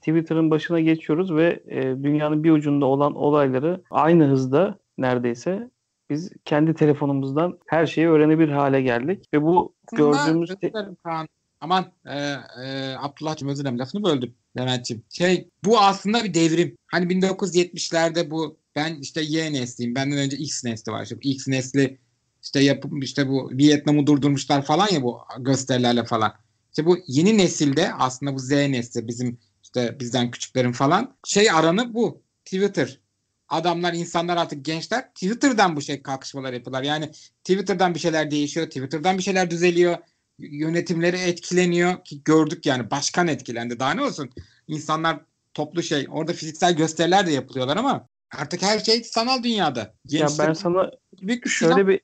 Twitter'ın başına geçiyoruz ve e, dünyanın bir ucunda olan olayları aynı hızda neredeyse biz kendi telefonumuzdan her şeyi öğrenebilir hale geldik. Ve bu gördüğümüz te- dilerim Kaan. Aman e, e, Abdullah'cığım özür dilerim lafını böldüm Levent'ciğim. Şey bu aslında bir devrim. Hani 1970'lerde bu ben işte Y nesliyim. Benden önce X nesli var. İşte X nesli işte yapıp işte bu Vietnam'ı durdurmuşlar falan ya bu gösterilerle falan. İşte bu yeni nesilde aslında bu Z nesli bizim işte bizden küçüklerin falan şey aranı bu. Twitter. Adamlar, insanlar artık gençler Twitter'dan bu şey kalkışmalar yapıyorlar. Yani Twitter'dan bir şeyler değişiyor. Twitter'dan bir şeyler düzeliyor. Yönetimleri etkileniyor ki gördük yani başkan etkilendi. Daha ne olsun? İnsanlar toplu şey. Orada fiziksel gösteriler de yapılıyorlar ama artık her şey sanal dünyada. ya Gençler ben sana büyük bir Şöyle silah- bir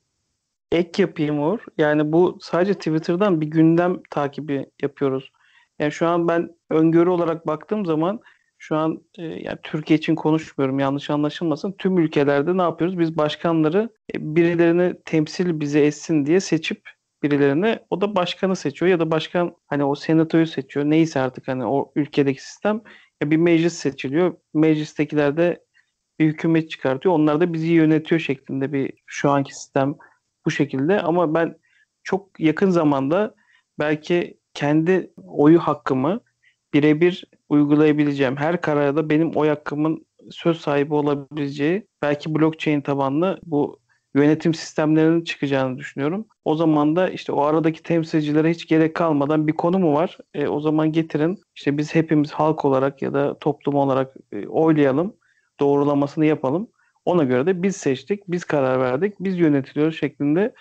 ek yapayım Uğur. Yani bu sadece Twitter'dan bir gündem takibi yapıyoruz. Yani şu an ben öngörü olarak baktığım zaman şu an e, yani Türkiye için konuşmuyorum yanlış anlaşılmasın. Tüm ülkelerde ne yapıyoruz? Biz başkanları e, birilerini temsil bize etsin diye seçip birilerini o da başkanı seçiyor ya da başkan hani o senatoyu seçiyor. Neyse artık hani o ülkedeki sistem ya bir meclis seçiliyor. Meclistekiler de bir hükümet çıkartıyor. Onlar da bizi yönetiyor şeklinde bir şu anki sistem bu şekilde. Ama ben çok yakın zamanda belki kendi oyu hakkımı birebir uygulayabileceğim. Her kararda benim oy hakkımın söz sahibi olabileceği belki blockchain tabanlı bu yönetim sistemlerinin çıkacağını düşünüyorum. O zaman da işte o aradaki temsilcilere hiç gerek kalmadan bir konu mu var? E, o zaman getirin. İşte biz hepimiz halk olarak ya da toplum olarak e, oylayalım. Doğrulamasını yapalım. Ona göre de biz seçtik, biz karar verdik, biz yönetiliyoruz şeklinde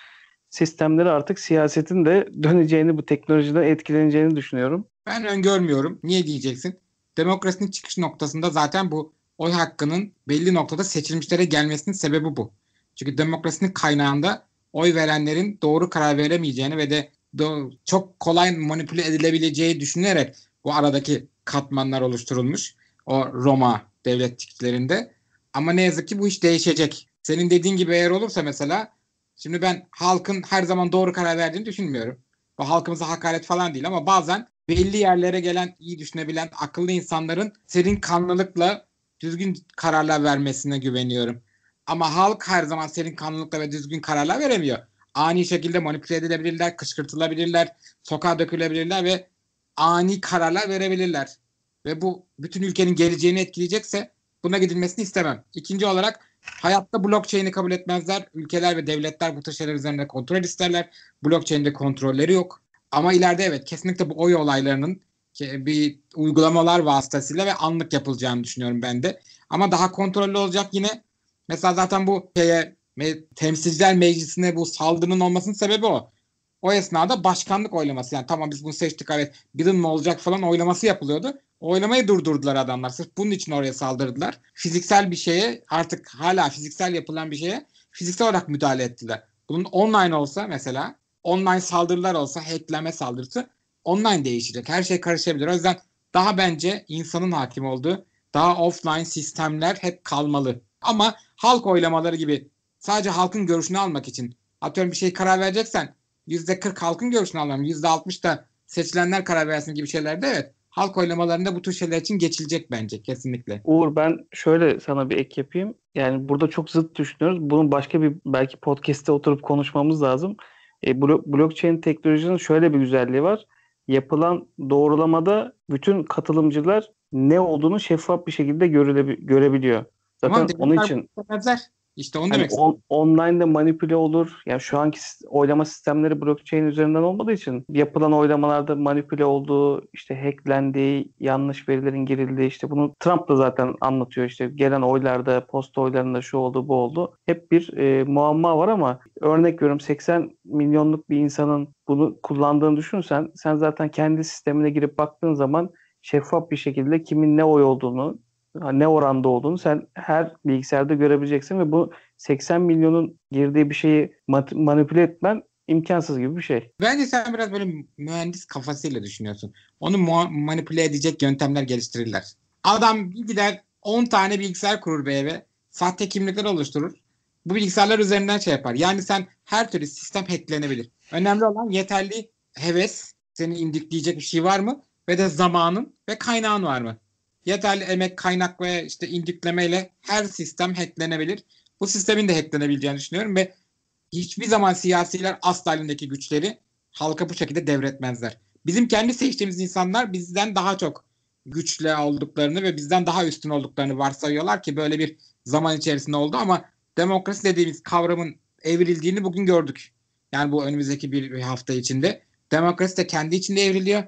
sistemleri artık siyasetin de döneceğini, bu teknolojiden etkileneceğini düşünüyorum. Ben öngörmüyorum. Niye diyeceksin? Demokrasinin çıkış noktasında zaten bu oy hakkının belli noktada seçilmişlere gelmesinin sebebi bu. Çünkü demokrasinin kaynağında oy verenlerin doğru karar veremeyeceğini ve de çok kolay manipüle edilebileceği düşünülerek bu aradaki katmanlar oluşturulmuş. O Roma devletçiklerinde. Ama ne yazık ki bu iş değişecek. Senin dediğin gibi eğer olursa mesela şimdi ben halkın her zaman doğru karar verdiğini düşünmüyorum. Bu halkımıza hakaret falan değil ama bazen belli yerlere gelen, iyi düşünebilen, akıllı insanların serin kanlılıkla düzgün kararlar vermesine güveniyorum. Ama halk her zaman serin kanlılıkla ve düzgün kararlar veremiyor. Ani şekilde manipüle edilebilirler, kışkırtılabilirler, sokağa dökülebilirler ve ani kararlar verebilirler. Ve bu bütün ülkenin geleceğini etkileyecekse buna gidilmesini istemem. İkinci olarak hayatta blockchain'i kabul etmezler. Ülkeler ve devletler bu tür şeyler üzerinde kontrol isterler. Blockchain'de kontrolleri yok. Ama ileride evet kesinlikle bu oy olaylarının bir uygulamalar vasıtasıyla ve anlık yapılacağını düşünüyorum ben de. Ama daha kontrollü olacak yine. Mesela zaten bu şeye temsilciler meclisine bu saldırının olmasının sebebi o. O esnada başkanlık oylaması yani tamam biz bunu seçtik evet Biden mi olacak falan oylaması yapılıyordu. Oylamayı durdurdular adamlar. Sırf bunun için oraya saldırdılar. Fiziksel bir şeye artık hala fiziksel yapılan bir şeye fiziksel olarak müdahale ettiler. Bunun online olsa mesela online saldırılar olsa hackleme saldırısı online değişecek. Her şey karışabilir. O yüzden daha bence insanın hakim olduğu daha offline sistemler hep kalmalı. Ama halk oylamaları gibi sadece halkın görüşünü almak için atıyorum bir şey karar vereceksen %40 halkın görüşünü alalım. %60 da seçilenler karar versin gibi şeylerde evet halk oylamalarında bu tür şeyler için geçilecek bence kesinlikle. Uğur ben şöyle sana bir ek yapayım. Yani burada çok zıt düşünüyoruz. Bunun başka bir belki podcast'te oturup konuşmamız lazım. E, blo- blockchain teknolojinin şöyle bir güzelliği var. yapılan doğrulamada bütün katılımcılar ne olduğunu şeffaf bir şekilde görebiliyor. Zaten Tamam, onun için bunu istemezler. İşte onu hani demek on, online'da manipüle olur. Yani şu anki oylama sistemleri blockchain üzerinden olmadığı için yapılan oylamalarda manipüle olduğu, işte hacklendiği, yanlış verilerin girildiği işte bunu Trump da zaten anlatıyor işte gelen oylarda, posta oylarında şu oldu, bu oldu. Hep bir e, muamma var ama örnek veriyorum 80 milyonluk bir insanın bunu kullandığını düşünsen sen zaten kendi sistemine girip baktığın zaman şeffaf bir şekilde kimin ne oy olduğunu, ne oranda olduğunu sen her bilgisayarda görebileceksin ve bu 80 milyonun girdiği bir şeyi manipüle etmen imkansız gibi bir şey. Bence sen biraz böyle mühendis kafasıyla düşünüyorsun. Onu manipüle edecek yöntemler geliştirirler. Adam gider 10 tane bilgisayar kurur bir eve. Sahte kimlikler oluşturur. Bu bilgisayarlar üzerinden şey yapar. Yani sen her türlü sistem hacklenebilir. Önemli olan yeterli heves, seni indikleyecek bir şey var mı? Ve de zamanın ve kaynağın var mı? Yeterli emek, kaynak ve işte indiklemeyle her sistem hacklenebilir. Bu sistemin de hacklenebileceğini düşünüyorum ve hiçbir zaman siyasiler asla elindeki güçleri halka bu şekilde devretmezler. Bizim kendi seçtiğimiz insanlar bizden daha çok güçlü olduklarını ve bizden daha üstün olduklarını varsayıyorlar ki böyle bir zaman içerisinde oldu ama demokrasi dediğimiz kavramın evrildiğini bugün gördük. Yani bu önümüzdeki bir hafta içinde. Demokrasi de kendi içinde evriliyor.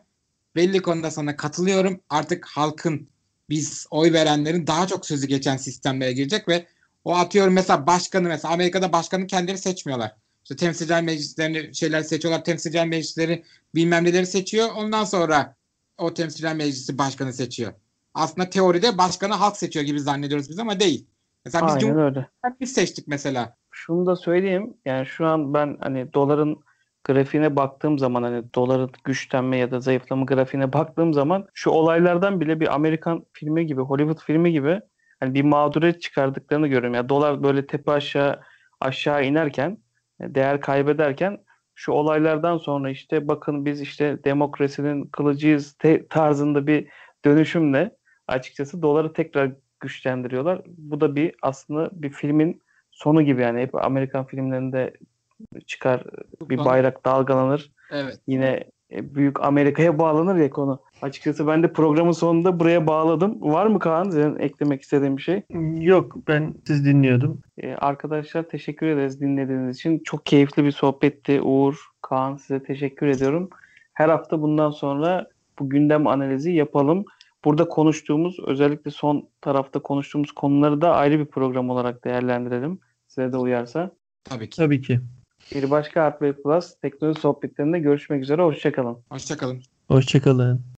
Belli konuda sana katılıyorum. Artık halkın biz oy verenlerin daha çok sözü geçen sistemlere girecek ve o atıyorum mesela başkanı mesela Amerika'da başkanı kendileri seçmiyorlar. İşte temsilciler meclislerini şeyler seçiyorlar. Temsilciler meclisleri bilmem neleri seçiyor. Ondan sonra o temsilciler meclisi başkanı seçiyor. Aslında teoride başkanı halk seçiyor gibi zannediyoruz biz ama değil. Mesela biz Aynen öyle. biz seçtik mesela. Şunu da söyleyeyim. Yani şu an ben hani doların grafiğine baktığım zaman hani doların güçlenme ya da zayıflama grafiğine baktığım zaman şu olaylardan bile bir Amerikan filmi gibi, Hollywood filmi gibi hani bir mağduriyet çıkardıklarını görüyorum. Ya dolar böyle tepe aşağı aşağı inerken, e, değer kaybederken şu olaylardan sonra işte bakın biz işte demokrasinin kılıcıyız tarzında bir dönüşümle açıkçası doları tekrar güçlendiriyorlar. Bu da bir aslında bir filmin sonu gibi yani hep Amerikan filmlerinde çıkar bir bayrak dalgalanır. Evet. Yine e, büyük Amerika'ya bağlanır ya konu. Açıkçası ben de programın sonunda buraya bağladım. Var mı Kaan senin eklemek istediğin bir şey? Yok ben siz dinliyordum. Ee, arkadaşlar teşekkür ederiz dinlediğiniz için. Çok keyifli bir sohbetti Uğur, Kaan size teşekkür ediyorum. Her hafta bundan sonra bu gündem analizi yapalım. Burada konuştuğumuz özellikle son tarafta konuştuğumuz konuları da ayrı bir program olarak değerlendirelim. Size de uyarsa. Tabii ki. Tabii ki. Bir başka Artway Plus teknoloji sohbetlerinde görüşmek üzere. Hoşçakalın. Hoşçakalın. Hoşçakalın.